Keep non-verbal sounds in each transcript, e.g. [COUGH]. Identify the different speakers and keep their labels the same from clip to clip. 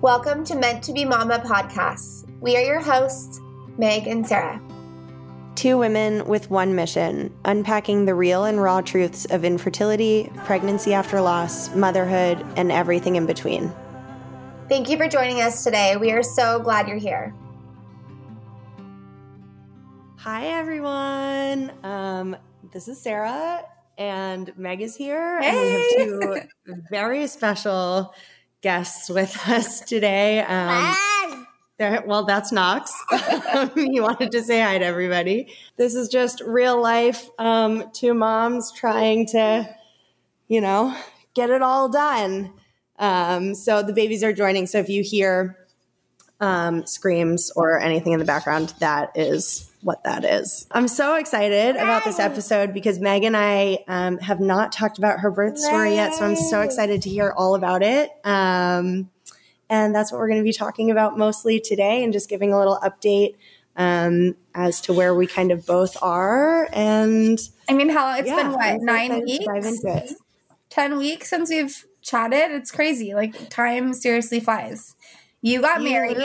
Speaker 1: Welcome to Meant to Be Mama podcasts. We are your hosts, Meg and Sarah.
Speaker 2: Two women with one mission unpacking the real and raw truths of infertility, pregnancy after loss, motherhood, and everything in between.
Speaker 1: Thank you for joining us today. We are so glad you're here.
Speaker 2: Hi, everyone. Um, this is Sarah, and Meg is here.
Speaker 1: Hey.
Speaker 2: And we have two very special guests with [LAUGHS] us today. Um, well, that's Knox. [LAUGHS] he wanted to say hi to everybody. This is just real life. Um, two moms trying to, you know, get it all done. Um, so the babies are joining. So if you hear um, screams or anything in the background, that is what that is. I'm so excited about this episode because Meg and I um, have not talked about her birth story yet. So I'm so excited to hear all about it. Um, and that's what we're going to be talking about mostly today and just giving a little update um, as to where we kind of both are. And
Speaker 1: I mean, how it's
Speaker 2: yeah,
Speaker 1: been what, nine weeks? 10 weeks since we've chatted. It's crazy. Like, time seriously flies. You got
Speaker 2: You
Speaker 1: married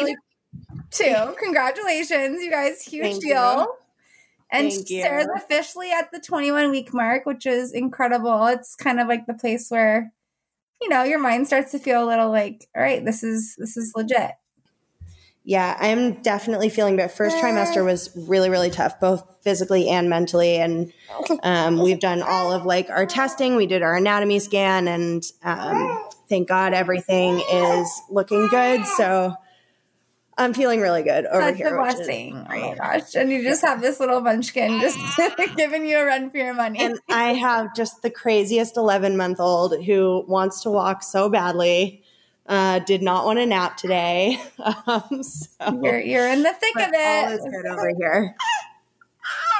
Speaker 1: too. Congratulations, you guys. Huge
Speaker 2: Thank
Speaker 1: deal.
Speaker 2: you.
Speaker 1: And
Speaker 2: Thank you.
Speaker 1: Sarah's officially at the 21 week mark, which is incredible. It's kind of like the place where, you know, your mind starts to feel a little like, all right, this is this is legit.
Speaker 2: Yeah, I'm definitely feeling but first trimester was really, really tough, both physically and mentally. And um, we've done all of like our testing. We did our anatomy scan and um, thank God everything is looking good. So I'm feeling really good over
Speaker 1: Such
Speaker 2: here.
Speaker 1: a
Speaker 2: which is-
Speaker 1: blessing. Oh my gosh. And you just have this little munchkin just [LAUGHS] giving you a run for your money.
Speaker 2: and I have just the craziest 11 month old who wants to walk so badly. Uh, did not want to nap today. [LAUGHS] Um, so.
Speaker 1: you're you're in the thick of it.
Speaker 2: all is good over here.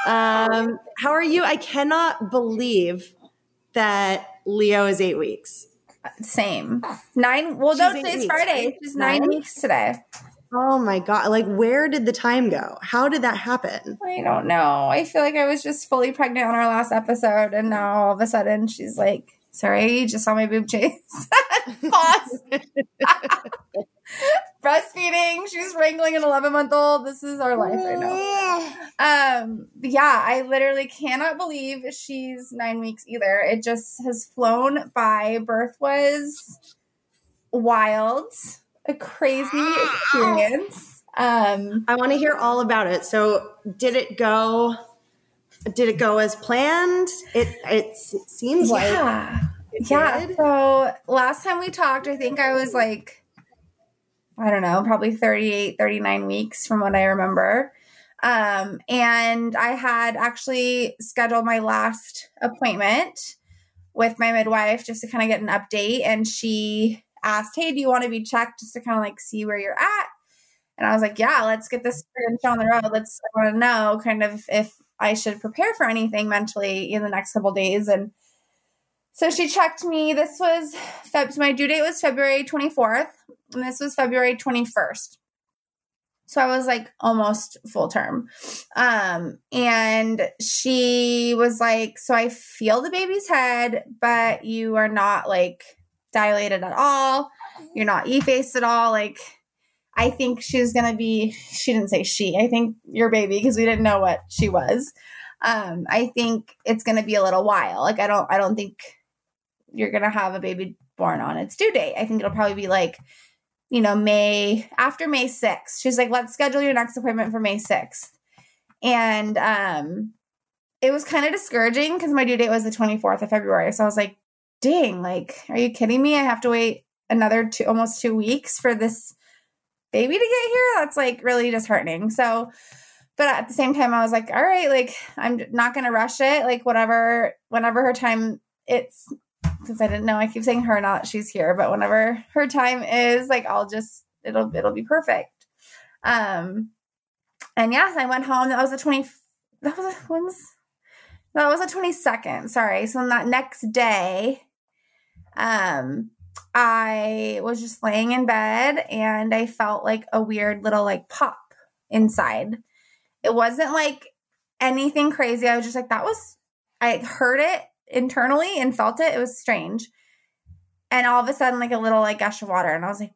Speaker 2: Um, how are you? I cannot believe that Leo is eight weeks.
Speaker 1: Same. Nine. Well, no,
Speaker 2: She's eight
Speaker 1: today's
Speaker 2: weeks,
Speaker 1: Friday. She's nine
Speaker 2: Nine?
Speaker 1: weeks today.
Speaker 2: Oh my god! Like, where did the time go? How did that happen?
Speaker 1: I don't know. I feel like I was just fully pregnant on our last episode, and now all of a sudden she's like, "Sorry, you just saw my boob chase." [LAUGHS] Pause. [LAUGHS] Breastfeeding. She's wrangling an 11 month old. This is our life right now. Um, yeah, I literally cannot believe she's nine weeks either. It just has flown by. Birth was wild, a crazy experience. [GASPS] Um,
Speaker 2: I want to hear all about it. So, did it go? Did it go as planned? It it, seems like
Speaker 1: yeah.
Speaker 2: it
Speaker 1: Yeah.
Speaker 2: did.
Speaker 1: So last time we talked, I think I was like, I don't know, probably 38, 39 weeks from what I remember. Um, and I had actually scheduled my last appointment with my midwife just to kind of get an update. And she asked, Hey, do you want to be checked just to kind of like see where you're at? And I was like, Yeah, let's get this on the road. Let's I want to know kind of if I should prepare for anything mentally in the next couple days. And so she checked me. This was Feb- my due date was February 24th, and this was February 21st. So I was like almost full term. Um, and she was like, So I feel the baby's head, but you are not like dilated at all. You're not E faced at all. Like, I think she's gonna be, she didn't say she, I think your baby, because we didn't know what she was. Um, I think it's gonna be a little while. Like, I don't, I don't think you're gonna have a baby born on its due date. I think it'll probably be like, you know, May after May 6th. She's like, let's schedule your next appointment for May 6th. And um it was kind of discouraging because my due date was the 24th of February. So I was like, dang, like, are you kidding me? I have to wait another two almost two weeks for this baby to get here. That's like really disheartening. So but at the same time, I was like, all right, like I'm not gonna rush it. Like whatever, whenever her time it's because I didn't know. I keep saying her, not she's here, but whenever her time is, like I'll just it'll it'll be perfect. Um, and yes, I went home. That was the twenty. That was when's that was the twenty second. Sorry. So on that next day, um, I was just laying in bed and I felt like a weird little like pop inside. It wasn't like anything crazy. I was just like, that was, I heard it internally and felt it. It was strange. And all of a sudden, like a little like gush of water. And I was like,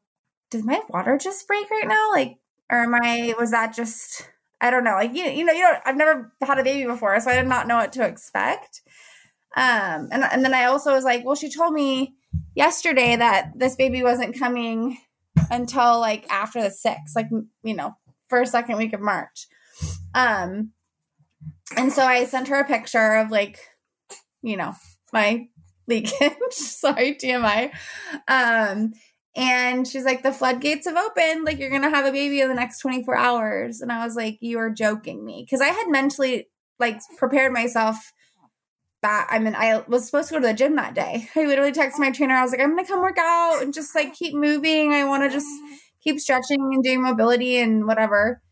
Speaker 1: did my water just break right now? Like, or am I, was that just, I don't know. Like, you, you know, you know, I've never had a baby before, so I did not know what to expect. Um, and, and then I also was like, well, she told me yesterday that this baby wasn't coming until like after the sixth, like, you know, first, second week of March. Um, and so I sent her a picture of like, you know, my leakage. [LAUGHS] Sorry, TMI. Um, and she's like, the floodgates have opened. Like, you're going to have a baby in the next 24 hours. And I was like, you are joking me. Cause I had mentally like prepared myself that I mean, I was supposed to go to the gym that day. I literally texted my trainer. I was like, I'm going to come work out and just like keep moving. I want to just keep stretching and doing mobility and whatever.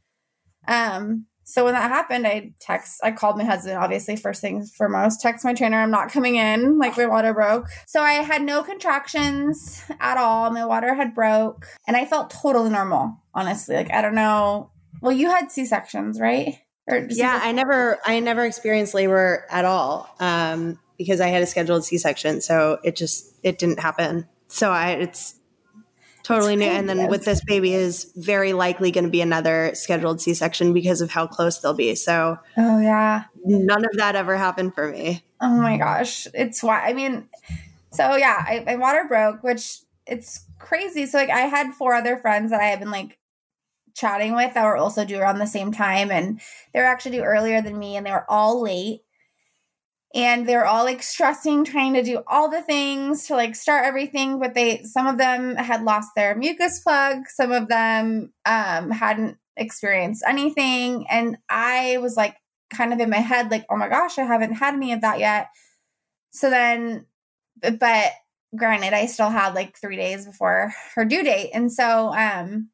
Speaker 1: Um, so when that happened, I text, I called my husband, obviously, first things foremost, text my trainer, I'm not coming in, like my water broke. So I had no contractions at all. My water had broke and I felt totally normal, honestly. Like, I don't know. Well, you had C sections, right?
Speaker 2: Or yeah, I never, I never experienced labor at all um, because I had a scheduled C section. So it just, it didn't happen. So I, it's, totally new. And then with this baby is very likely going to be another scheduled C section because of how close they'll be. So,
Speaker 1: oh yeah,
Speaker 2: none of that ever happened for me.
Speaker 1: Oh my gosh, it's why I mean, so yeah, I, my water broke, which it's crazy. So like, I had four other friends that I had been like chatting with that were also due around the same time, and they were actually due earlier than me, and they were all late. And they're all like stressing trying to do all the things to like start everything but they some of them had lost their mucus plug some of them um hadn't experienced anything and i was like kind of in my head like oh my gosh i haven't had any of that yet. So then but granted i still had like three days before her due date and so um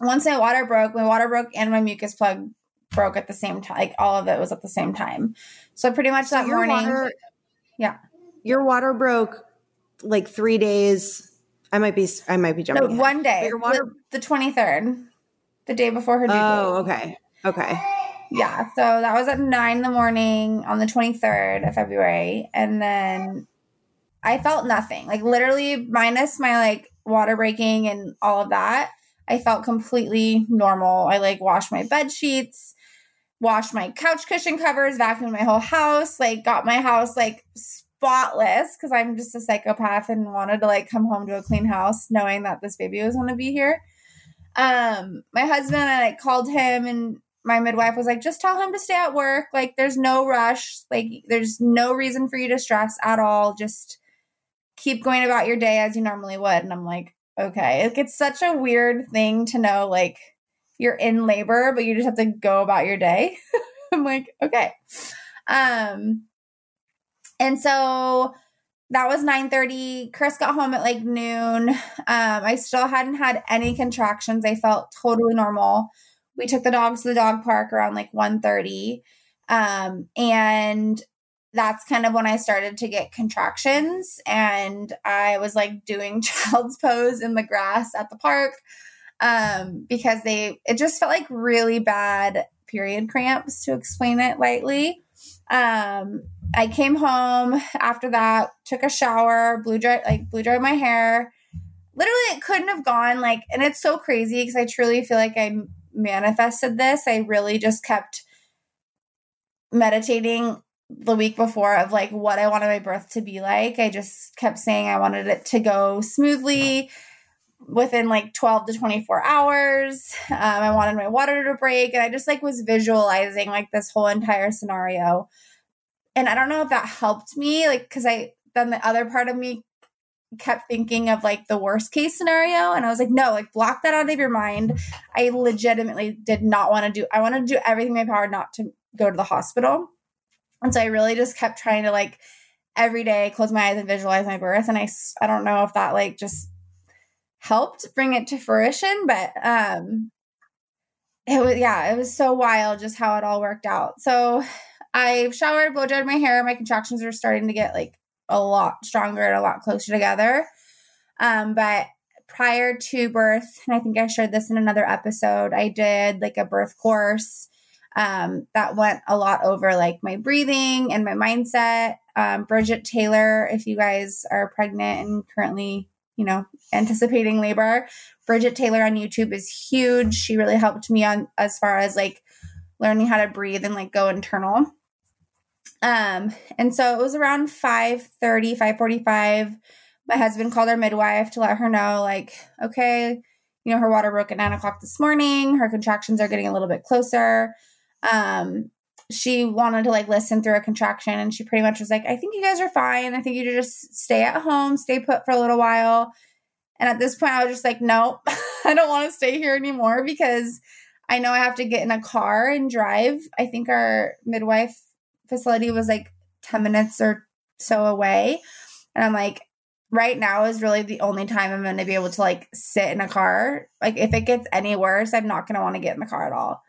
Speaker 1: once my water broke my water broke and my mucus plug broke at the same time. Like all of it was at the same time. So pretty much so that morning. Water,
Speaker 2: yeah. Your water broke like three days. I might be I might be jumping.
Speaker 1: No, one day. Your water the twenty third. The day before her due
Speaker 2: Oh, date. okay. Okay.
Speaker 1: Yeah. So that was at nine in the morning on the twenty third of February. And then I felt nothing. Like literally minus my like water breaking and all of that. I felt completely normal. I like washed my bed sheets washed my couch cushion covers, vacuumed my whole house, like got my house like spotless because I'm just a psychopath and wanted to like come home to a clean house knowing that this baby was going to be here. Um, my husband, and I like called him and my midwife was like, just tell him to stay at work. Like, there's no rush. Like, there's no reason for you to stress at all. Just keep going about your day as you normally would. And I'm like, okay. Like, it's such a weird thing to know, like, you're in labor, but you just have to go about your day. [LAUGHS] I'm like, okay. Um, and so that was 9:30. Chris got home at like noon. Um, I still hadn't had any contractions. I felt totally normal. We took the dogs to the dog park around like 1:30. Um, and that's kind of when I started to get contractions and I was like doing [LAUGHS] child's pose in the grass at the park um, because they it just felt like really bad period cramps to explain it lightly. Um, I came home after that, took a shower, blew dry like blew dried my hair. Literally, it couldn't have gone like, and it's so crazy because I truly feel like I manifested this. I really just kept meditating the week before of like what I wanted my birth to be like. I just kept saying I wanted it to go smoothly within like 12 to 24 hours. Um, I wanted my water to break. And I just like was visualizing like this whole entire scenario. And I don't know if that helped me, like, because I then the other part of me kept thinking of like the worst case scenario. And I was like, no, like, block that out of your mind. I legitimately did not want to do, I wanted to do everything in my power not to go to the hospital. And so I really just kept trying to like every day close my eyes and visualize my birth. And I, I don't know if that like just helped bring it to fruition, but um it was yeah, it was so wild just how it all worked out. So I showered, blow dried my hair, my contractions are starting to get like a lot stronger and a lot closer together. Um, but prior to birth, and I think I shared this in another episode, I did like a birth course um, that went a lot over like my breathing and my mindset. Um, Bridget Teyler, if you guys are pregnant and currently you know, anticipating labor. Bridget Teyler on YouTube is huge. She really helped me on as far as like learning how to breathe and like go internal. Um, and so it was around 5 30, 545. My husband called our midwife to let her know, like, okay, you know, her water broke at nine o'clock this morning. Her contractions are getting a little bit closer. Um, she wanted to like listen through a contraction and she pretty much was like, I think you guys are fine. I think you just stay at home, stay put for a little while. And at this point, I was just like, nope, [LAUGHS] I don't want to stay here anymore because I know I have to get in a car and drive. I think our midwife facility was like 10 minutes or so away. And I'm like, right now is really the only time I'm going to be able to like sit in a car. Like if it gets any worse, I'm not going to want to get in the car at all.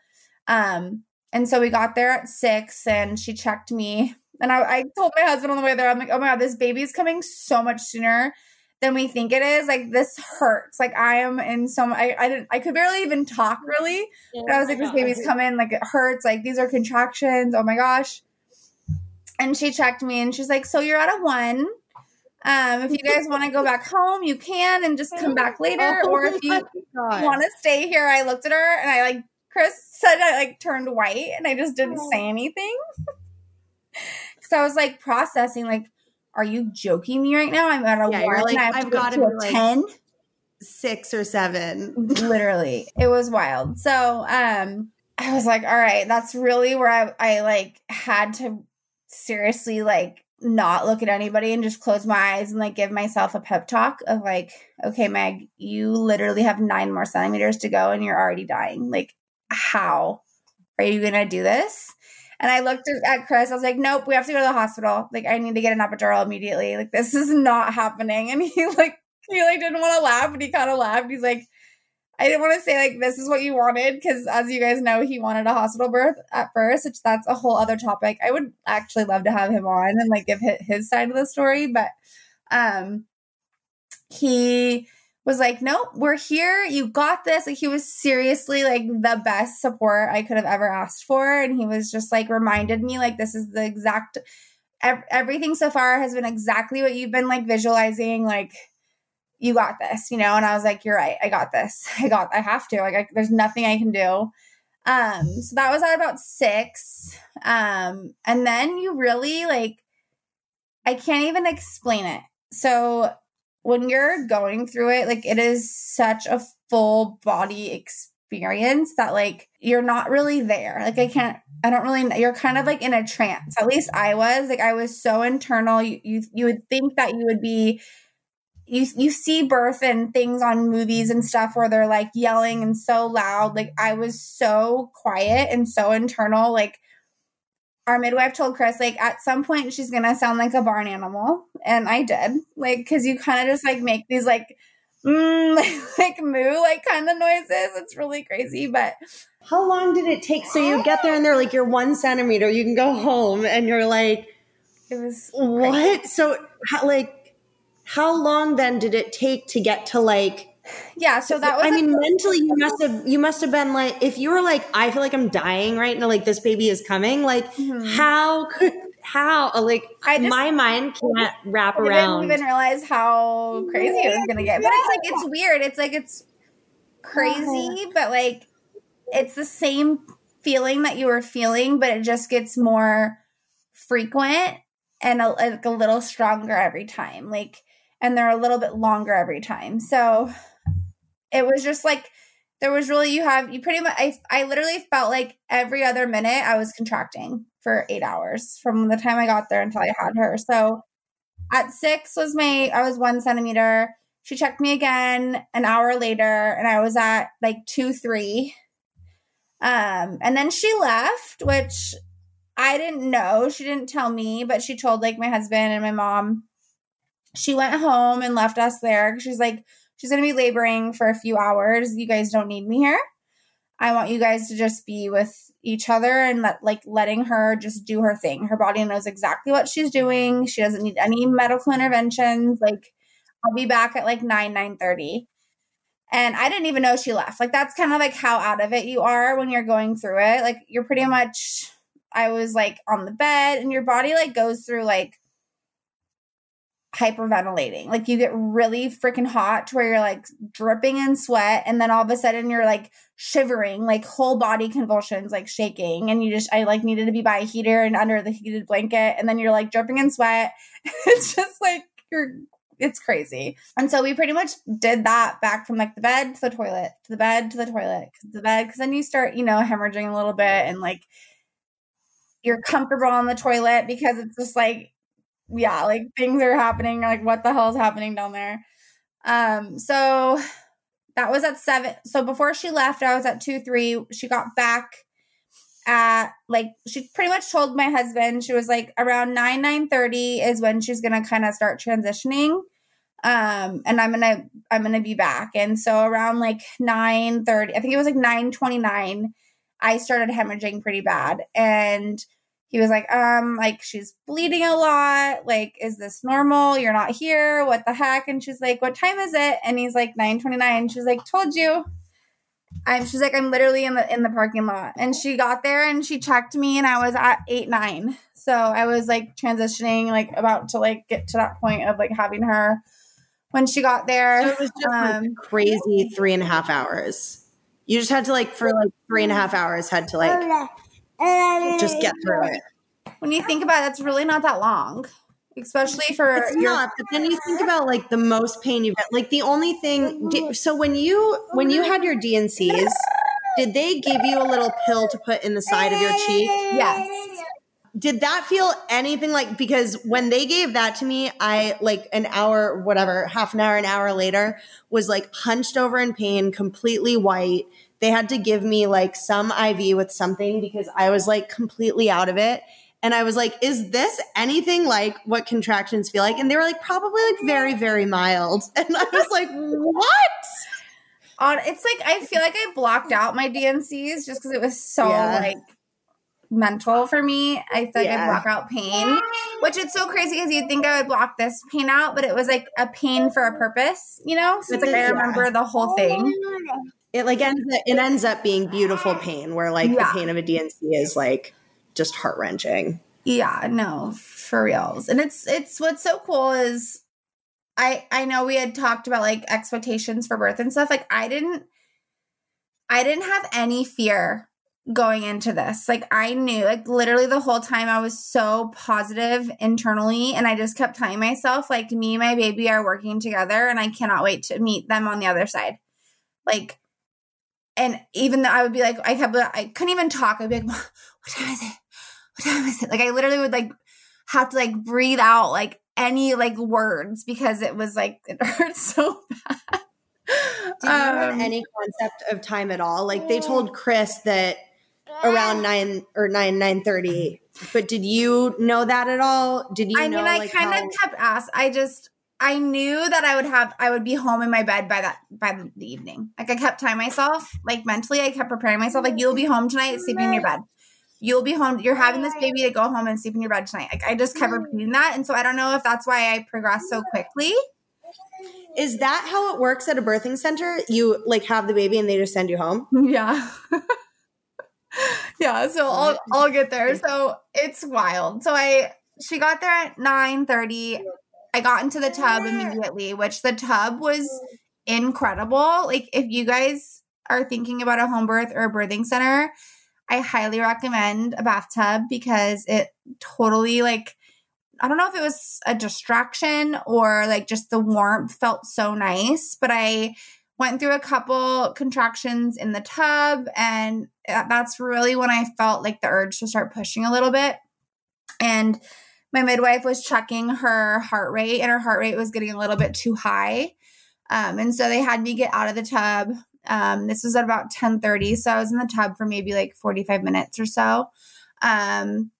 Speaker 1: Um, and so we got there at six and she checked me. And I, I told my husband on the way there, I'm like, oh my God, this baby's coming so much sooner than we think it is. Like this hurts. Like I am in so I, I didn't I could barely even talk really. But I was like, this baby's coming, like it hurts, like these are contractions. Oh my gosh. And she checked me and she's like, So you're at a one. Um, if you [LAUGHS] guys want to go back home, you can and just come back later. Oh or if you want to stay here, I looked at her and I like Chris said I like turned white and I just didn't say anything. [LAUGHS] Cause I was like processing, like, are you joking me right now? I'm at a yeah, one like, I've got to be like 10
Speaker 2: six or seven. [LAUGHS]
Speaker 1: Literally. It was wild. So um I was like, all right, that's really where I I like had to seriously like not look at anybody and just close my eyes and like give myself a pep talk of like, okay, Meg, you literally have nine more centimeters to go and you're already dying. Like, how are you gonna do this? And I looked at Chris. I was like, nope, we have to go to the hospital. Like, I need to get an epidural immediately. Like, this is not happening. And he [LAUGHS] like, he like didn't want to laugh, but he kind of laughed. He's like, I didn't want to say like this is what you wanted because as you guys know, he wanted a hospital birth at first, which that's a whole other topic. I would actually love to have him on and like give his side of the story, but um he was like, Nope, we're here. You got this. Like he was seriously like the best support I could have ever asked for. And he was just like reminded me like this is the exact everything so far has been exactly what you've been like visualizing like you got this, you know? And I was like, you're right. I got this. [LAUGHS] I got, I have to, like, I, there's nothing I can do. Um, so that was at about six. Um, and then you really like, I can't even explain it. So when you're going through it, like, it is such a full body experience that like you're not really there. Like, I mm-hmm. can't, I don't really, you're kind of like in a trance. At least I was. Like, I was so internal. You, you, you would think that you would be you you see birth and things on movies and stuff where they're like yelling and so loud. Like I was so quiet and so internal. Like our midwife told Chris, like at some point she's gonna sound like a barn animal, and I did. Like because you kind of just like make these like mm, like, [LAUGHS] like moo like kind of noises. It's really crazy, but.
Speaker 2: How long did it take? So you get there and they're like, you're one centimeter. You can go home, and you're like,
Speaker 1: it was
Speaker 2: what? Crazy. So how, like how long then did it take to get to like
Speaker 1: yeah so that was
Speaker 2: i mean mentally you must have you must have been like if you were like i feel like i'm dying right now like this baby is coming like mm-hmm. how could how like I just, my mind can't wrap around.
Speaker 1: I
Speaker 2: around
Speaker 1: didn't even realize how crazy it was gonna get but it's like it's weird it's like it's crazy but like it's the same feeling that you were feeling but it just gets more frequent and a, like a little stronger every time like and they're a little bit longer every time. So it was just like there was really you have you pretty much I I literally felt like every other minute I was contracting for 8 hours from the time I got there until I had her. So at 6 was my I was 1 centimeter. She checked me again an hour later and I was at like 2 3. Um and then she left, which I didn't know. She didn't tell me, but she told like my husband and my mom she went home and left us there. She's like, she's going to be laboring for a few hours. You guys don't need me here. I want you guys to just be with each other and let like letting her just do her thing. Her body knows exactly what she's doing. She doesn't need any medical interventions. Like I'll be back at like 9 9 30. And I didn't even know she left. Like that's kind of like how out of it you are when you're going through it. Like you're pretty much I was like on the bed and your body like goes through like hyperventilating. Like you get really freaking hot to where you're like dripping in sweat and then all of a sudden you're like shivering, like whole body convulsions, like shaking. And you just I like needed to be by a heater and under the heated blanket and then you're like dripping in sweat. [LAUGHS] it's just like you're it's crazy. And so we pretty much did that back from like the bed to the toilet, to the bed to the toilet, to the bed cuz then you start, you know, hemorrhaging a little bit and like you're comfortable on the toilet because it's just like yeah, like things are happening. Like, what the hell is happening down there? Um, so that was at seven. So before she left, I was at two, three. She got back at like she pretty much told my husband she was like around 9 9 30 is when she's gonna kind of start transitioning um and i'm gonna i'm gonna be back and so around like 9 30 i think it was like 9 29 i started hemorrhaging pretty bad and he was like, um, like she's bleeding a lot. Like, is this normal? You're not here. What the heck? And she's like, what time is it? And he's like, 929. She's like, told you. I'm she's like, I'm literally in the in the parking lot. And she got there and she checked me and I was at eight nine. So I was like transitioning, like about to like get to that point of like having her when she got there.
Speaker 2: So it was just um, like crazy three and a half hours. You just had to like for like three and a half hours had to like just get through it.
Speaker 1: When you think about it, that's really not that long, especially for
Speaker 2: it's your- not. But then you think about like the most pain you've had. Like the only thing. Mm-hmm. So when you when you had your D&Cs, did they give you a little pill to put in the side of your cheek?
Speaker 1: Yes.
Speaker 2: Did that feel anything like because when they gave that to me, I like an hour, whatever, half an hour, an hour later, was like hunched over in pain, completely white they had to give me like some IV with something because I was like completely out of it. And I was like, is this anything like what contractions feel like? And they were like, probably like very, very mild. [LAUGHS] And I was like, what?
Speaker 1: On it's like I feel like I blocked out my D&Cs just because it was so yeah. like mental for me. I feel like yeah. I block out pain, which it's so crazy because you'd think I would block this pain out, but it was like a pain for a purpose, you know? So it's like I remember the whole thing
Speaker 2: it like ends up, it ends up being beautiful pain where like yeah. the pain of a D&C is like just heart wrenching.
Speaker 1: Yeah, no, for reals. And it's it's what's so cool is I I know we had talked about like expectations for birth and stuff. Like I didn't I didn't have any fear going into this. Like I knew like literally the whole time I was so positive internally and I just kept telling myself like me and my baby are working together and I cannot wait to meet them on the other side. Like and even though I would be like, I kept, I couldn't even talk. I'd be like, [LAUGHS] what time is it? What time is it? Like, I literally would like have to like breathe out like any like words because it was like, [LAUGHS] it hurt so bad.
Speaker 2: Did you um, have any concept of time at all? Like they told Chris that around um, nine or nine nine thirty, but did you know that at all? Did you?
Speaker 1: I
Speaker 2: know,
Speaker 1: mean, I like, kind how- of kept asking. I just I knew that I would have I would be home in my bed by that by the evening. Like I kept telling myself, like mentally, I kept preparing myself. Like you'll be home tonight, sleeping in your bed. You'll be home. You're having this baby to go home and sleep in your bed tonight. Like I just kept repeating that, and so I don't know if that's why I progressed so quickly.
Speaker 2: Is that how it works at a birthing center? You like have the baby and they just send you home? [LAUGHS]
Speaker 1: Yeah. [LAUGHS] yeah, so I'll I'll get there. So it's wild. So I she got there at 9 30. I got into the tub immediately, which the tub was incredible. Like, if you guys are thinking about a home birth or a birthing center, I highly recommend a bathtub because it totally, like, I don't know if it was a distraction or like just the warmth felt so nice, but I went through a couple contractions in the tub and that's really when I felt like the urge to start pushing a little bit. And my midwife was checking her heart rate and her heart rate was getting a little bit too high. Um, and so they had me get out of the tub. Um, this was at about 10 30. So I was in the tub for maybe like 45 minutes or so. Um,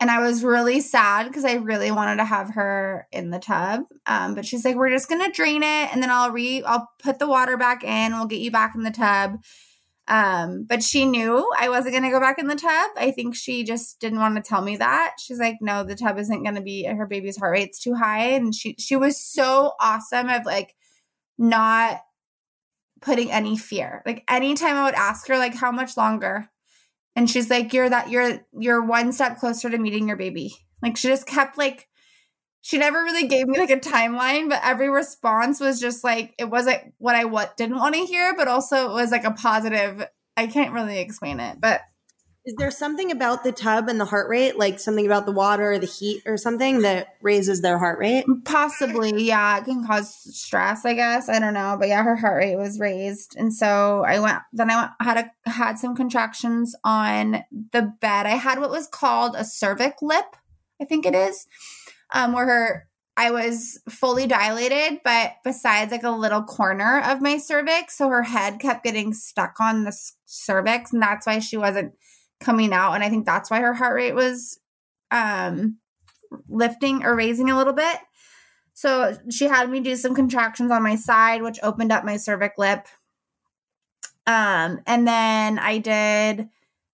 Speaker 1: and I was really sad because I really wanted to have her in the tub. Um, but she's like, we're just gonna drain it and then I'll re I'll put the water back in, we'll get you back in the tub. Um, but she knew I wasn't going to go back in the tub. I think she just didn't want to tell me that. She's like, no, the tub isn't going to be her baby's heart rate's too high. And she, she was so awesome of like not putting any fear. Like anytime I would ask her, like, how much longer? And she's like, you're that, you're, you're one step closer to meeting your baby. Like she just kept like, she never really gave me like a timeline, but every response was just like it wasn't what I what didn't want to hear, but also it was like a positive. I can't really explain it, but
Speaker 2: is there something about the tub and the heart rate, like something about the water or the heat or something that raises their heart rate?
Speaker 1: Possibly, yeah. It can cause stress, I guess. I don't know. But yeah, her heart rate was raised. And so I went then I went had a had some contractions on the bed. I had what was called a cervic lip, I think it is. Um, where her I was fully dilated, but besides like a little corner of my cervix, so her head kept getting stuck on the cervix, and that's why she wasn't coming out and i think that's why her heart rate was um lifting or raising a little bit. So she had me do some contractions on my side which opened up my cervic lip. Um and then i did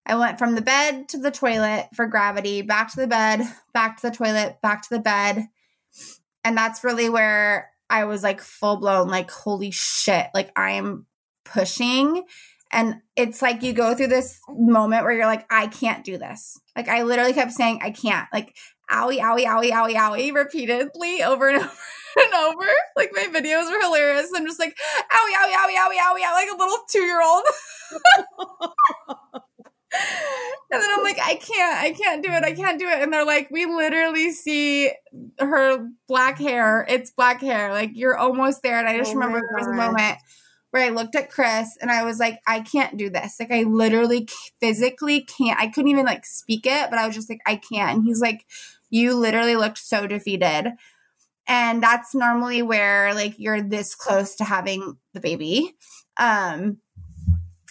Speaker 1: i went from the bed to the toilet for gravity back to the bed back to the toilet back to the bed and that's really where i was like full blown like holy shit like i am pushing and it's like you go through this moment where you're like, I can't do this. Like I literally kept saying, I can't. Like owie, owie, owie, owie, owie, repeatedly over and [LAUGHS] over and over. Like my videos are hilarious. I'm just like, owie, owie, owie, owie, owie, like a little two year old. And then I'm like, I can't, I can't do it, I can't do it. And they're like, we literally see her black hair. It's black hair. Like you're almost there. And I just oh remember there was a moment where I looked at Chris and I was like, I can't do this. Like, I literally physically can't. I couldn't even like speak it, but I was just like, I can't. And he's like, You literally looked so defeated. And that's normally where like you're this close to having the baby. Um,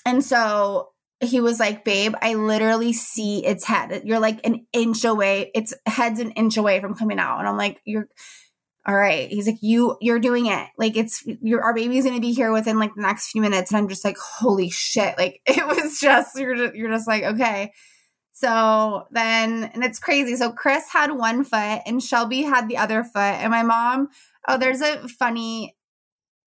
Speaker 1: and so he was like, Babe, I literally see its head. You're like an inch away. Its head's an inch away from coming out. And I'm like, You're all right he's like you you're doing it like it's your our baby's gonna be here within like the next few minutes and i'm just like holy shit like [LAUGHS] it was just you're just, you're just like okay so then and it's crazy so chris had one foot and shelby had the other foot and my mom oh there's a funny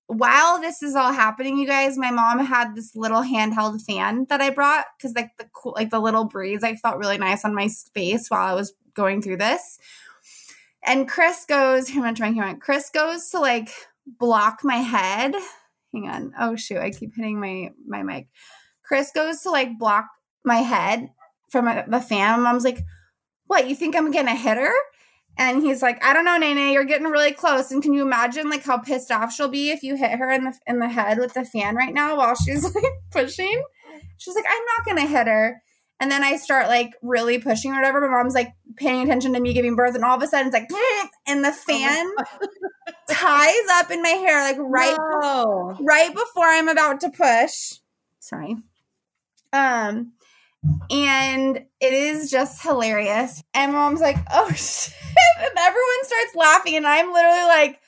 Speaker 1: while this is all happening you guys my mom had this little handheld fan that i brought because like the cool like the little breeze i felt really nice on my face while i was going through this and Chris goes, he went to my Chris goes to like block my head. Hang on. Oh shoot, I keep hitting my my mic. Chris goes to like block my head from a, the fan. Mom's like, "What? You think I'm gonna hit her?" And he's like, "I don't know, Nene. You're getting really close. And can you imagine like how pissed off she'll be if you hit her in the in the head with the fan right now while she's [LAUGHS] like pushing?" She's like, "I'm not gonna hit her." And then I start like really pushing or whatever. My mom's like paying attention to me giving birth, and all of a sudden it's like, [LAUGHS] and the oh fan [LAUGHS] ties up in my hair, like right, no. right before I'm about to push. Sorry. Um, and it is just hilarious. And mom's like, oh [LAUGHS] shit. And everyone starts laughing, and I'm literally like,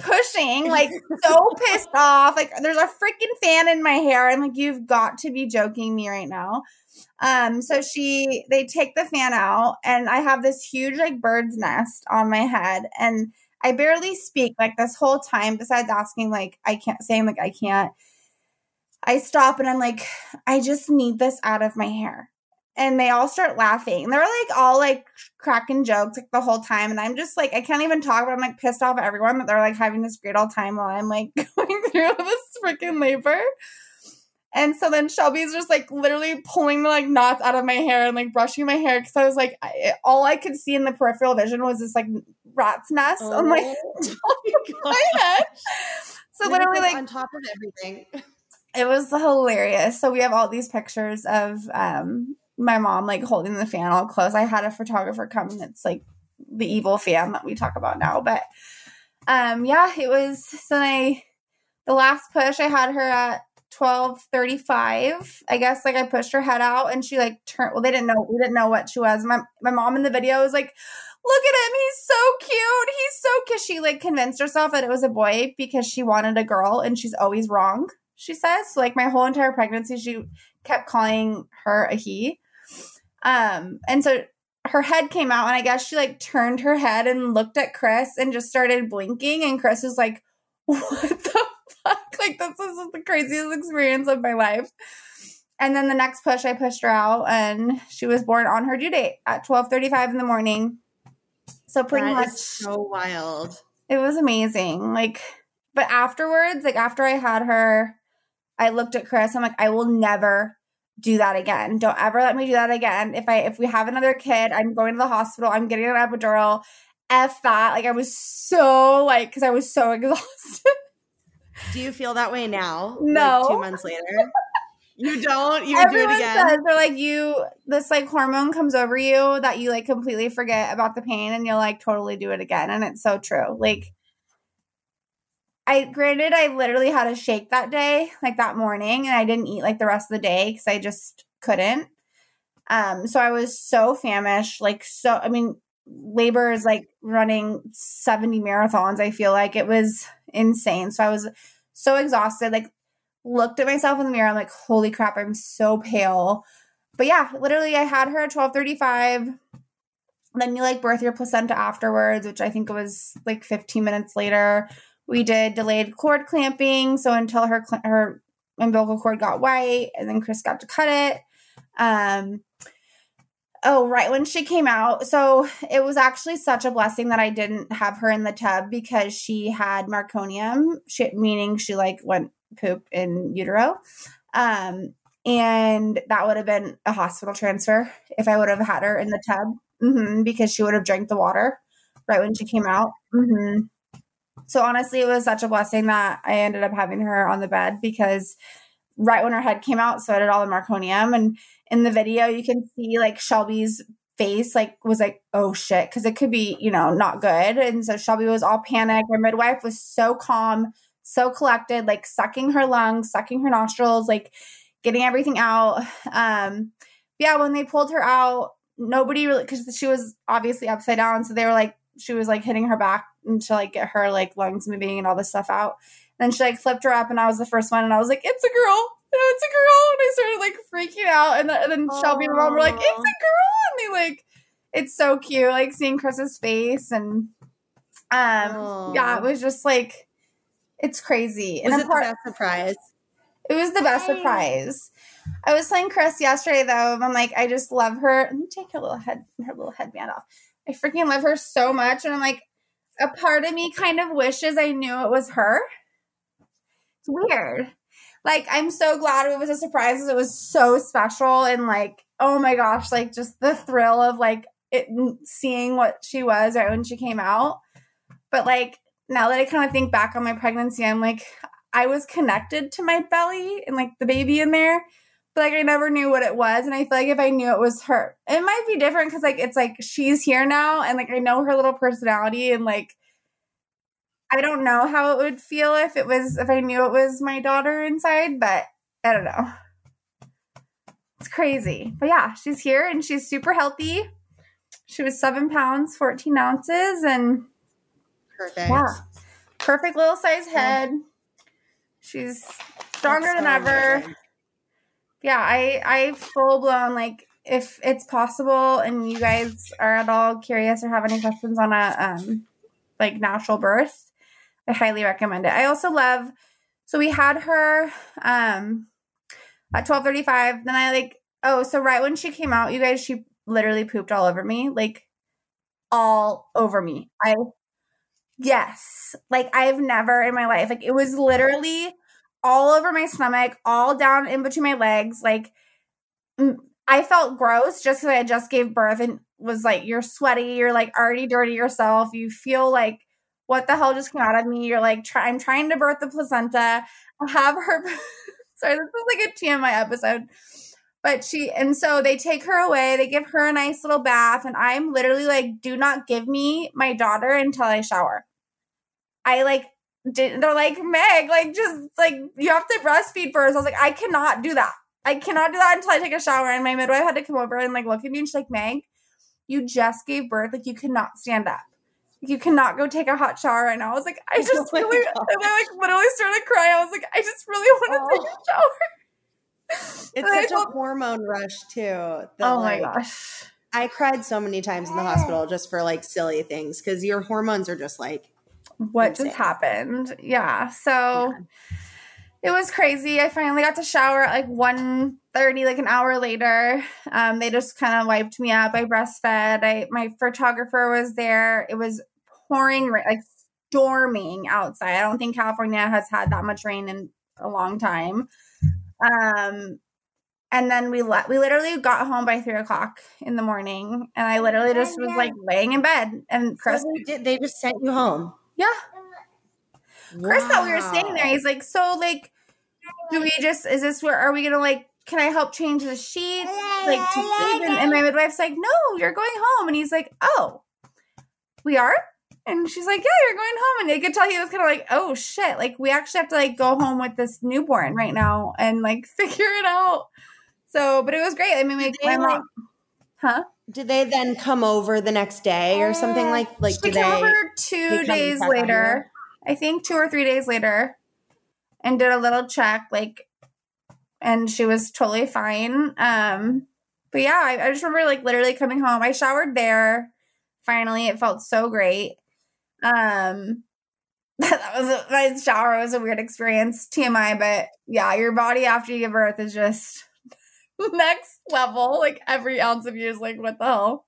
Speaker 1: pushing, [LAUGHS] like so pissed off. Like there's a freaking fan in my hair. I'm like, you've got to be joking me right now. Um, so she they take the fan out and I have this huge like bird's nest on my head and I barely speak like this whole time, besides asking like I can't saying like I can't. I stop and I'm like, I just need this out of my hair. And they all start laughing. They're like all like cracking jokes like the whole time. And I'm just like, I can't even talk, but I'm like pissed off at everyone that they're like having this great old time while I'm like [LAUGHS] going through this freaking labor. And so then Shelby's just like literally pulling the like knots out of my hair and like brushing my hair because I was like, I, all I could see in the peripheral vision was this like rat's nest [LAUGHS] oh, on my, my head. So literally like
Speaker 2: on top of everything.
Speaker 1: It was hilarious. So we have all these pictures of um my mom like holding the fan all close. I had a photographer come and it's like the evil fan that we talk about now. But um yeah, it was so I the last push I had her at 1235 i guess like i pushed her head out and she like turned well they didn't know we didn't know what she was my, my mom in the video was like look at him he's so cute he's so cute she like convinced herself that it was a boy because she wanted a girl and she's always wrong she says so, like my whole entire pregnancy she kept calling her a he um and so her head came out and i guess she like turned her head and looked at chris and just started blinking and chris was like [LAUGHS] what the fuck? Like this is the craziest experience of my life. And then the next push, I pushed her out, and she was born on her due date at twelve thirty-five in the morning. So pretty
Speaker 2: That
Speaker 1: much
Speaker 2: so wild.
Speaker 1: it was amazing. Like, but afterwards, like after I had her, I looked at Chris. I'm like, I will never do that again. Don't ever let me do that again. If I if we have another kid, I'm going to the hospital. I'm getting an epidural. F that. Like I was so like because I was so [LAUGHS] exhausted.
Speaker 2: Do you feel that way now?
Speaker 1: No.
Speaker 2: Like two months later? You don't? You would do it
Speaker 1: Everyone
Speaker 2: again?
Speaker 1: says they're like you. This like hormone comes over you that you like completely forget about the pain and you'll like totally do it again. And it's so true. Like I granted I literally had a shake that day, like that morning, and I didn't eat like the rest of the day because I just couldn't. Um, so I was so famished, like so I mean, labor is like running 70 marathons, I feel like. It was insane. So I was so exhausted, like looked at myself in the mirror. I'm like, holy crap, I'm so pale. But yeah, literally I had her at 1235. Then you like birth your placenta afterwards, which I think was like 15 minutes later. We did delayed cord clamping, so until her cl- her umbilical cord got white, and then Chris got to cut it. Um, oh, right when she came out, so it was actually such a blessing that I didn't have her in the tub because she had meconium, she, meaning she like went poop in utero. Um, and that would have been a hospital transfer if I would have had her in the tub hmm because she would have drank the water right when she came out. hmm So honestly, it was such a blessing that I ended up having her on the bed because right when her head came out, so I did all the meconium. And in the video, you can see like Shelby's face like was like oh shit because it could be you know not good. And so shelby was all panicked her midwife was so calm so collected like sucking her lungs sucking her nostrils like getting everything out. Um yeah when they pulled her out nobody really because she was obviously upside down so they were like she was like hitting her back and to like get her like lungs moving and all this stuff out And then she like flipped her up and i was the first one and i was like it's a girl no, it's a girl. And I started like freaking out. And, then- and then Shelby and mom were like, it's a girl. And they like, it's so cute, like seeing Chris's face. And um, yeah, it was just like, it's crazy. And
Speaker 2: Was
Speaker 1: then
Speaker 2: it
Speaker 1: part-
Speaker 2: the best surprise?
Speaker 1: it was the best surprise. I was telling Chris yesterday though, I'm like, I just love her. Let me take her little head, her little headband off. I freaking love her so much. And I'm like, a part of me kind of wishes I knew it was her. It's weird. Like, I'm so glad it was a surprise. 'cause It was so special. And like, oh my gosh, like just the thrill of like it seeing what she was right when she came out. But like now that I kind of think back on my pregnancy, I'm like, I was connected to my belly and like the baby in there, but like I never knew what it was. And I feel like if I knew it was her, it might be different because like it's like she's here now and like I know her little personality and like I don't know how it would feel if it was if I knew it was my daughter inside, but I don't know. It's crazy. But yeah, she's here and she's super healthy. She was seven pounds, 14 ounces, and
Speaker 2: Perfect.
Speaker 1: yeah. Perfect little size head. She's stronger than ever.
Speaker 2: amazing.
Speaker 1: Yeah, I I full blown like if it's possible and you guys are at all curious or have any questions on a um like natural birth, I highly recommend it. I also love so we had her um at 12:35 then I like oh so right when she came out you guys she literally pooped all over me like all over me. I Yes. Like I've never in my life. Like it was literally all over my stomach, all down in between my legs. Like I felt gross just because I just gave birth and was like, you're sweaty, you're like already dirty yourself. You feel like what the hell just came out of me? You're like, try, I'm trying to birth the placenta. I have her. [LAUGHS] Sorry, this is like a TMI episode. But she, and so they take her away. They give her a nice little bath. And I'm literally like, do not give me my daughter until I shower. I like did they're like Meg, like just like you have to breastfeed first. I was like, I cannot do that. I cannot do that until I take a shower. And my midwife had to come over and like look at me and she's like, Meg, you just gave birth. Like you cannot stand up. You cannot go take a hot shower right now. I was like, I just
Speaker 2: Oh
Speaker 1: really [LAUGHS] and I like literally started crying. I was like, I just really want to oh. take a shower. [LAUGHS]
Speaker 2: It's such a
Speaker 1: felt-
Speaker 2: hormone rush too.
Speaker 1: Oh my
Speaker 2: like,
Speaker 1: gosh.
Speaker 2: I cried so many times in the hospital just for like silly things because your hormones are just like
Speaker 1: what just happened. Yeah. So it was crazy. I finally got to shower at like one 30 like an hour later. Um, they just kind of wiped me up i breastfed. I my photographer was there. It was pouring like storming outside. I don't think california has had that much rain in a long time. Um and then we let we literally got home by three o'clock in the morning and i literally just was like laying in bed and chris
Speaker 2: so they, did, they just sent you home
Speaker 1: yeah chris thought we were staying there he's like so like do we just is this where are we gonna like can I help change the sheets like to sleep? And, and my midwife's like, no, you're going home. And he's like, oh, we are? And she's like, yeah, you're going home. And they could tell he was kind of like, oh shit, like we actually have to like go home with this newborn right now and like [LAUGHS] figure it out. So, but it was great. I mean, like, my mom, huh?
Speaker 2: Did they then come over the next day or something uh, like like?
Speaker 1: She came over two days later. I think two or three days later, and did a little check. Like and she was totally fine. Um, but yeah, I, I just remember like literally coming home. I showered there. Finally, it felt so great. Um, [LAUGHS] that was a, my shower was a weird experience. TMI, but yeah, your body after you give birth is just [LAUGHS] next level. Like every ounce of you is like, what the hell?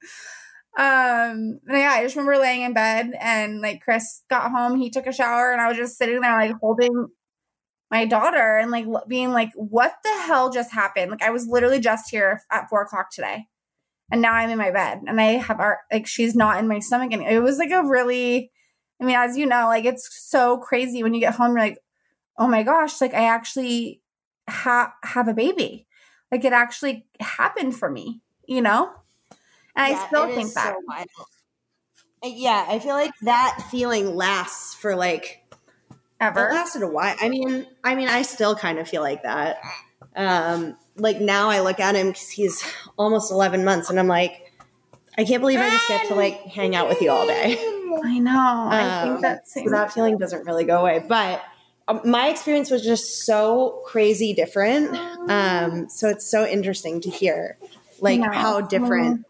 Speaker 1: Um, and yeah, I just remember laying in bed and like Chris got home, he took a shower, and I was just sitting there like holding my daughter and like being like, what the hell just happened? Like I was literally just here at four o'clock today. And now I'm in my bed and I have our like she's not in my stomach. And it was like a really I mean, as you know, like it's so crazy when you get home, you're like, oh my gosh, like I actually ha- have a baby. Like it actually happened for me, you know? And yeah, I still think that. So
Speaker 2: yeah, I feel like that feeling lasts for like
Speaker 1: ever.
Speaker 2: It lasted a while. I mean, I mean, I still kind of feel like that. Um, like now, I look at him because he's almost eleven months, and I'm like, I can't believe I just get to like hang out with you all day.
Speaker 1: I know. Um, I think that
Speaker 2: so that feeling doesn't really go away, but. Um, my experience was just so crazy different. Um, so it's so interesting to hear like how different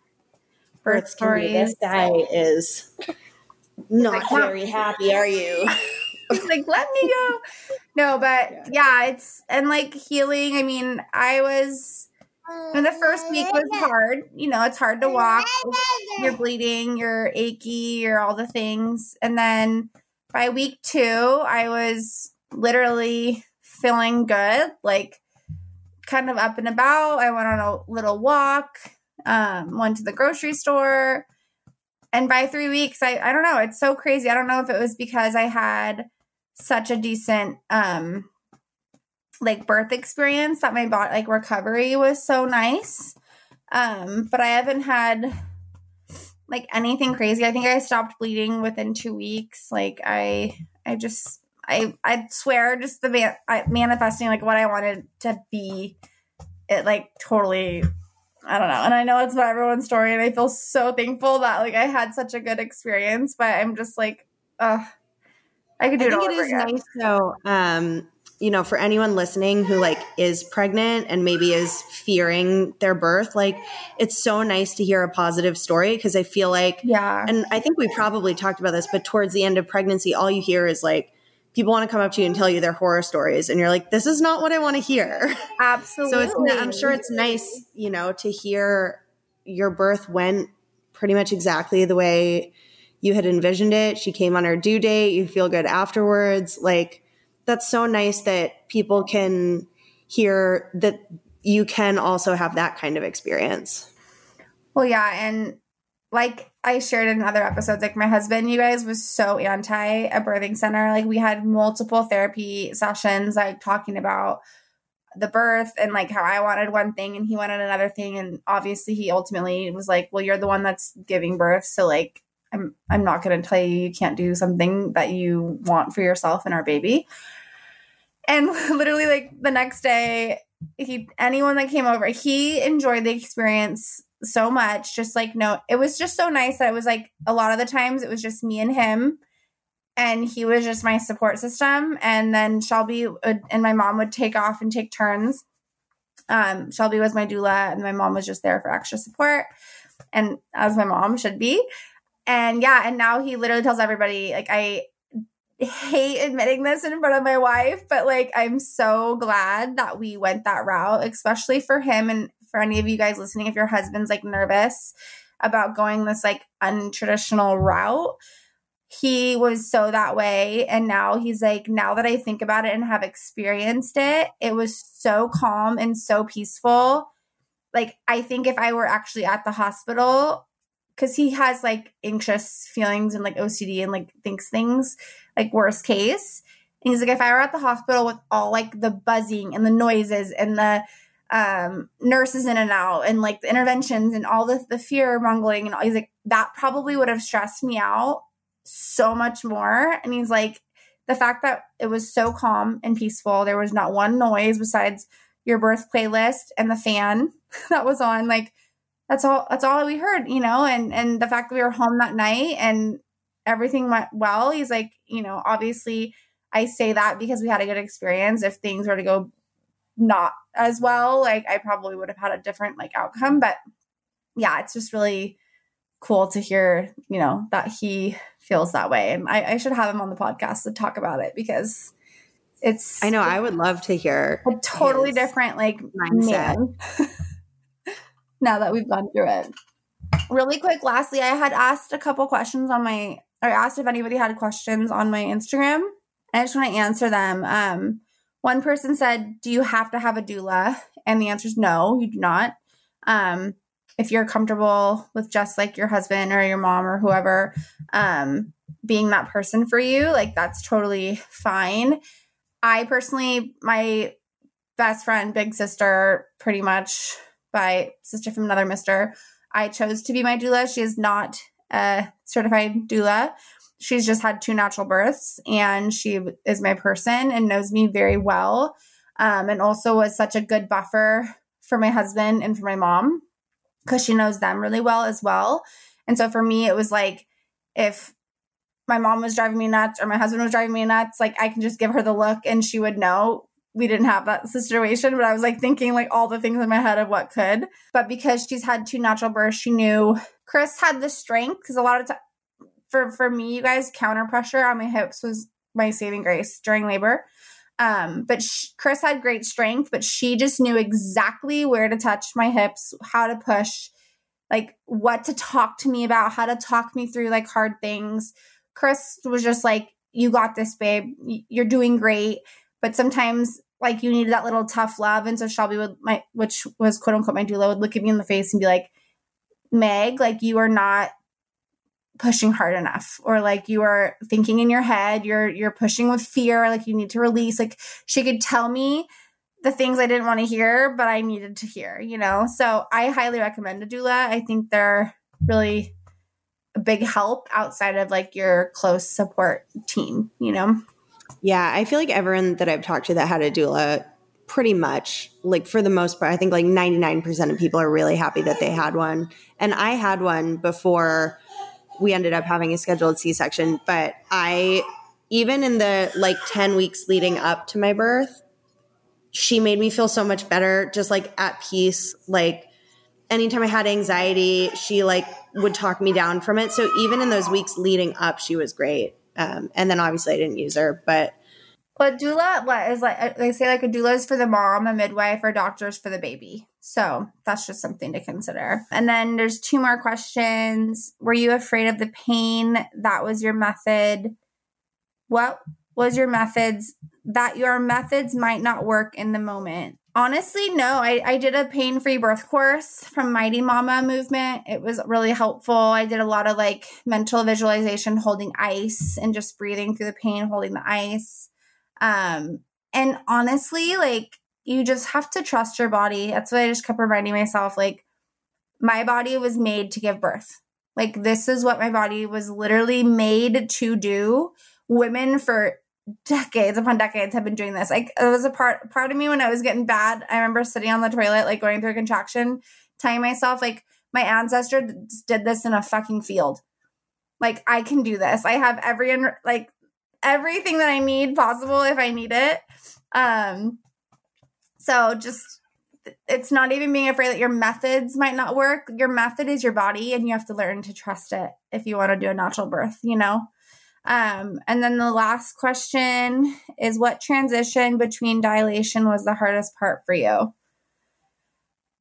Speaker 2: births can be. This guy is not very happy, are you? [LAUGHS]
Speaker 1: like, let me go. No, but yeah. yeah, it's and like healing. I mean, I was and the first week was hard. You know, it's hard to walk. You're bleeding, you're achy, you're all the things. And then by week two, I was literally feeling good, like kind of up and about. I went on a little walk, um, went to the grocery store. And by three weeks, I, I don't know, it's so crazy. I don't know if it was because I had such a decent um like birth experience that my body like recovery was so nice. Um, but I haven't had like anything crazy. I think I stopped bleeding within two weeks. Like I, I just, I, I swear, just the man, I, manifesting like what I wanted to be. It like totally, I don't know. And I know it's not everyone's story, and I feel so thankful that like I had such a good experience. But I'm just like, uh I could do I it. I think it is again. nice
Speaker 2: though. Um, you know, for anyone listening who like is pregnant and maybe is fearing their birth, like it's so nice to hear a positive story because I feel like,
Speaker 1: yeah,
Speaker 2: and I think we probably talked about this, but towards the end of pregnancy, all you hear is like people want to come up to you and tell you their horror stories, and you're like, this is not what I want to hear.
Speaker 1: Absolutely.
Speaker 2: so it's, I'm sure it's nice, you know, to hear your birth went pretty much exactly the way you had envisioned it. She came on her due date. You feel good afterwards. Like, that's so nice that people can hear that you can also have that kind of experience.
Speaker 1: Well, yeah. And like I shared in other episodes, like my husband, you guys, was so anti a birthing center. Like, we had multiple therapy sessions, like talking about the birth and like how I wanted one thing and he wanted another thing. And obviously, he ultimately was like, Well, you're the one that's giving birth. So, like, I'm I'm not to tell you you can't do something that you want for yourself and our baby. And [LAUGHS] literally like the next day, he anyone that came over, he enjoyed the experience so much. Just like no, it was just so nice that it was like a lot of the times it was just me and him and he was just my support system and then Shelby would, and my mom would take off and take turns. Um, Shelby was my doula and my mom was just there for extra support and as my mom should be and yeah and now he literally tells everybody like i hate admitting this in front of my wife, but like I'm so glad that we went that route, especially for him and for any of you guys listening if your husband's like nervous about going this like untraditional route. He was so that way and now he's like now that I think about it and have experienced it, it was so calm and so peaceful. Like I think if I were actually at the hospital, because he has like anxious feelings and like OCD and like thinks things like worst case. And he's like, if I were at the hospital with all like the buzzing and the noises and the um, nurses in and out and like the interventions and all the, the fear mongling and all, he's like, that probably would have stressed me out so much more. And he's like, the fact that it was so calm and peaceful, there was not one noise besides your birth playlist and the fan [LAUGHS] that was on, like that's all that's all we heard you know and and the fact that we were home that night and everything went well. He's like you know obviously i say that because we had a good experience. If things were to go not as well like i probably would have had a different like outcome. But yeah it's just really cool to hear you know that he feels that way. And i, I should have him on the podcast to talk about it because it's
Speaker 2: i know i would love to hear
Speaker 1: a totally different like mindset. [LAUGHS] now that we've gone through it. Really quick, lastly, I had asked a couple questions on my, or asked if anybody had questions on my Instagram. I just want to answer them. Um, one person said, Do you have to have a doula? And the answer is no, you do not. Um, if you're comfortable with just like your husband or your mom or whoever um, being that person for you, like that's totally fine. I personally, my best friend, big sister, pretty much by sister from another mister. I chose to be my doula. She is not a certified doula. She's just had two natural births and she is my person and knows me very well. Um, and also was such a good buffer for my husband and for my mom because she knows them really well as well. And so for me, it was like if my mom was driving me nuts or my husband was driving me nuts, like I can just give her the look and she would know we didn't have that situation, but I was like thinking like all the things in my head of what could. But because she's had two natural births, she knew Chris had the strength because a lot of time for for me, you guys, counter pressure on my hips was my saving grace during labor. Um, but sh- Chris had great strength, but she just knew exactly where to touch my hips, how to push, like what to talk to me about, how to talk me through like hard things. Chris was just like, "You got this, babe. You're doing great." But sometimes like you needed that little tough love. And so Shelby would my which was quote unquote my doula would look at me in the face and be like, Meg, like you are not pushing hard enough. Or like you are thinking in your head. You're you're pushing with fear. Like you need to release. Like she could tell me the things i didn't want to hear but i needed to hear you know? So i highly recommend a doula. I think they're really a big help outside of like your close support team you know
Speaker 2: yeah, I feel like everyone that I've talked to that had a doula pretty much like for the most part i think like 99% of people are really happy that they had one. And i had one before we ended up having a scheduled c-section but i even in the like 10 weeks leading up to my birth she made me feel so much better just like at peace. Like anytime i had anxiety she like would talk me down from it. So even in those weeks leading up she was great um, and then obviously I didn't use her, but.
Speaker 1: But doula, what is like, they say like a doula is for the mom, a midwife, or doctors for the baby. So that's just something to consider. And then there's two more questions. Were you afraid of the pain? That was your method. What was your methods? That your methods might not work in the moment. Honestly, no. I, I did a pain free birth course from Mighty Mama movement. It was really helpful. I did a lot of like mental visualization, holding ice and just breathing through the pain, holding the ice. Um, and honestly, like you just have to trust your body. That's what I just kept reminding myself. Like, my body was made to give birth. Like, this is what my body was literally made to do. Women for decades upon decades have been doing this. Like it was a part part of me when I was getting bad. I remember sitting on the toilet, like going through a contraction, telling myself, like, my ancestor did this in a fucking field. Like I can do this. I have every like everything that I need possible if I need it. Um so just it's not even being afraid that your methods might not work. Your method is your body and you have to learn to trust it if you want to do a natural birth, you know? Um, and then the last question is what transition between dilation was the hardest part for you?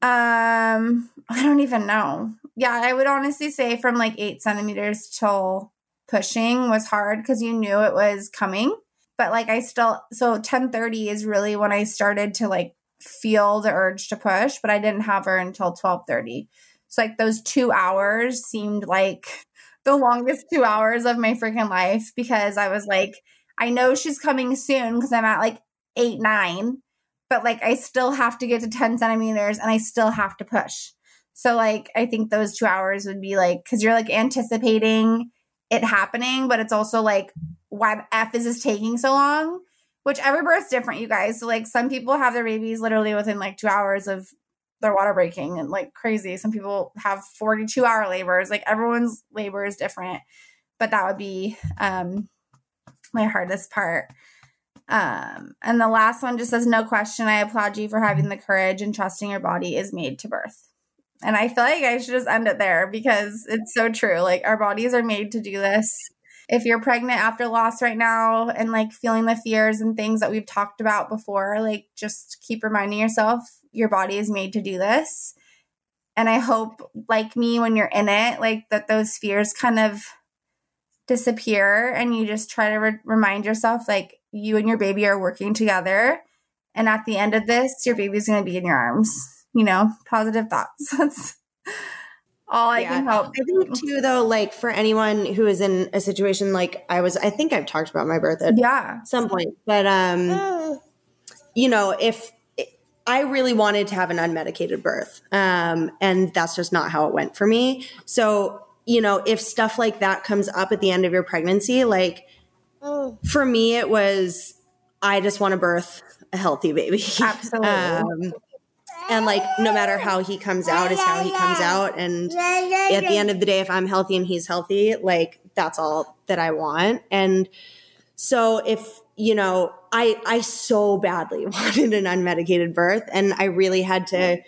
Speaker 1: Um, [LAUGHS] I don't even know. Yeah, I would honestly say from like eight centimeters till pushing was hard because you knew it was coming. But like I still so 1030 is really when I started to like feel the urge to push, but I didn't have her until 1230. So like those two hours seemed like the longest two hours of my freaking life because I was like, I know she's coming soon because I'm at like eight, nine, but like I still have to get to 10 centimeters and I still have to push. So like I think those two hours would be like because you're like anticipating it happening, but it's also like why F is this taking so long? Which every birth's different, you guys. So like some people have their babies literally within like two hours of their water breaking and like crazy. Some people have 42 hour labors. Like everyone's labor is different. But that would be um my hardest part. Um, and the last one just says, No question. I applaud you for having the courage and trusting your body is made to birth. And I feel like I should just end it there because it's so true. Like our bodies are made to do this. If you're pregnant after loss right now and like feeling the fears and things that we've talked about before, like just keep reminding yourself your body is made to do this. And I hope, like me, when you're in it, like that those fears kind of disappear and you just try to re- remind yourself, like, you and your baby are working together. And at the end of this, your baby's going to be in your arms. You know, positive thoughts. [LAUGHS] That's all I yeah. can help.
Speaker 2: I think too, though, like for anyone who is in a situation like I was, I think I've talked about my birth at
Speaker 1: yeah
Speaker 2: some point, but um, you know, if I really wanted to have an unmedicated birth. Um, and that's just not how it went for me. So, you know, if stuff like that comes up at the end of your pregnancy, like oh. for me, it was, I just want to birth a healthy baby. [LAUGHS]
Speaker 1: Absolutely. um,
Speaker 2: and like, no matter how he comes out is how he comes out. And at the end of the day, if I'm healthy and he's healthy, like that's all that I want. And so if, you know, I I so badly [LAUGHS] wanted an unmedicated birth and I really had to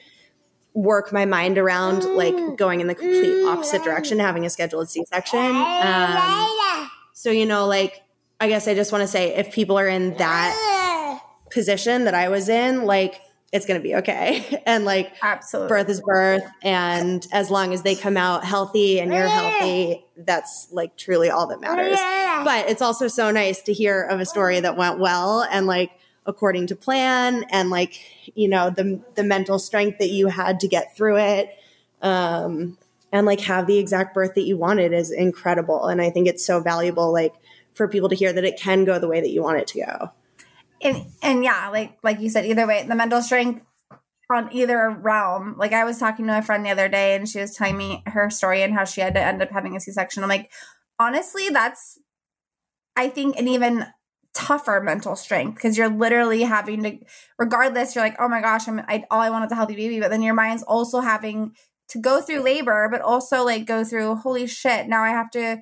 Speaker 2: work my mind around like going in the complete opposite direction, having a scheduled C-section. Um, so you know, like I guess I just want to say if people are in that position that I was in, like it's going to be okay. [LAUGHS] And like,
Speaker 1: absolutely,
Speaker 2: birth is birth. And as long as they come out healthy and you're healthy, that's like truly all that matters. But it's also so nice to hear of a story that went well and like according to plan and like, you know, the, the mental strength that you had to get through it. Um, and like have the exact birth that you wanted is incredible. And I think it's so valuable, like for people to hear that it can go the way that you want it to go
Speaker 1: and and yeah, like like you said, either way, the mental strength on either realm. Like I was talking to a friend the other day, and she was telling me her story and how she had to end up having a C section. I'm like, honestly, that's I think an even tougher mental strength because you're literally having to regardless you're like oh my gosh i'm I, all i want is a healthy baby but then your mind's also having to go through labor but also like go through holy shit now i have to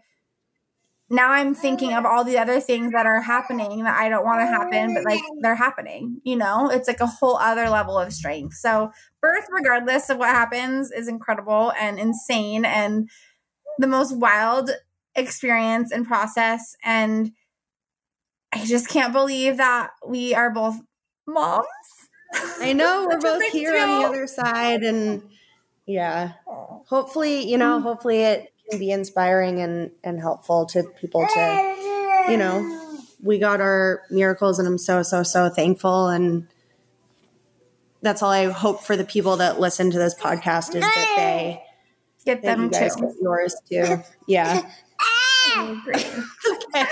Speaker 1: now I'm thinking of all the other things that are happening that I don't want to happen, but like they're happening, you know? It's like a whole other level of strength. So, birth, regardless of what happens, is incredible and insane and the most wild experience and process. And I just can't believe that we are both moms.
Speaker 2: I know we're [LAUGHS] both here deal. on the other side. And yeah, hopefully, you know, mm. hopefully it can be inspiring and and helpful to people to you know we got our miracles and i'm so so so thankful and that's all i hope for the people that listen to this podcast is that they
Speaker 1: get them
Speaker 2: too get yours too yeah [LAUGHS] ah! [LAUGHS] okay.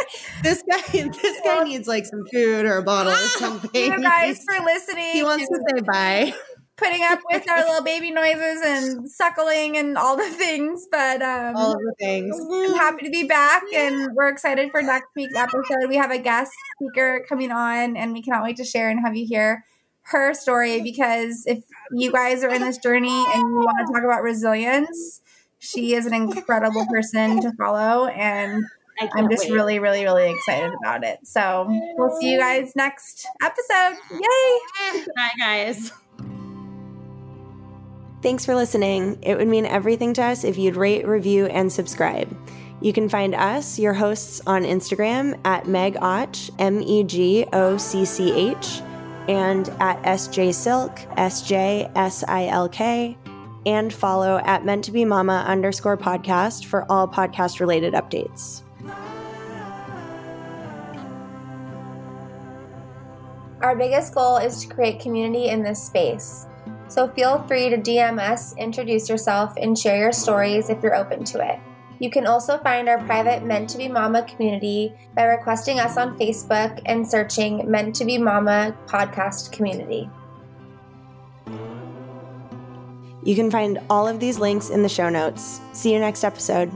Speaker 2: This guy, this guy needs like some food or a bottle or [LAUGHS] something.
Speaker 1: You guys for listening.
Speaker 2: He wants to say bye
Speaker 1: putting up with our little baby noises and suckling and all the things. But um,
Speaker 2: all the things.
Speaker 1: I'm happy to be back, and we're excited for next week's episode. We have a guest speaker coming on, and we cannot wait to share and have you hear her story. Because if you guys are in this journey and you want to talk about resilience, she is an incredible person to follow, and I'm just wait. really, really, really excited about it. So we'll see you guys next episode. Yay!
Speaker 2: Bye, guys. Thanks for listening. It would mean everything to us if you'd rate, review, and subscribe. You can find us, your hosts, on Instagram at Meg Och, M E G O C C H, and at SJ Silk, S J S I L K, and follow at Meant to Be Mama underscore podcast for all podcast related updates.
Speaker 3: Our biggest goal is to create community in this space. So feel free to DM us, introduce yourself, and share your stories if you're open to it. You can also find our private Meant to Be Mama community by requesting us on Facebook and searching Meant to Be Mama podcast community.
Speaker 2: You can find all of these links in the show notes. See you next episode.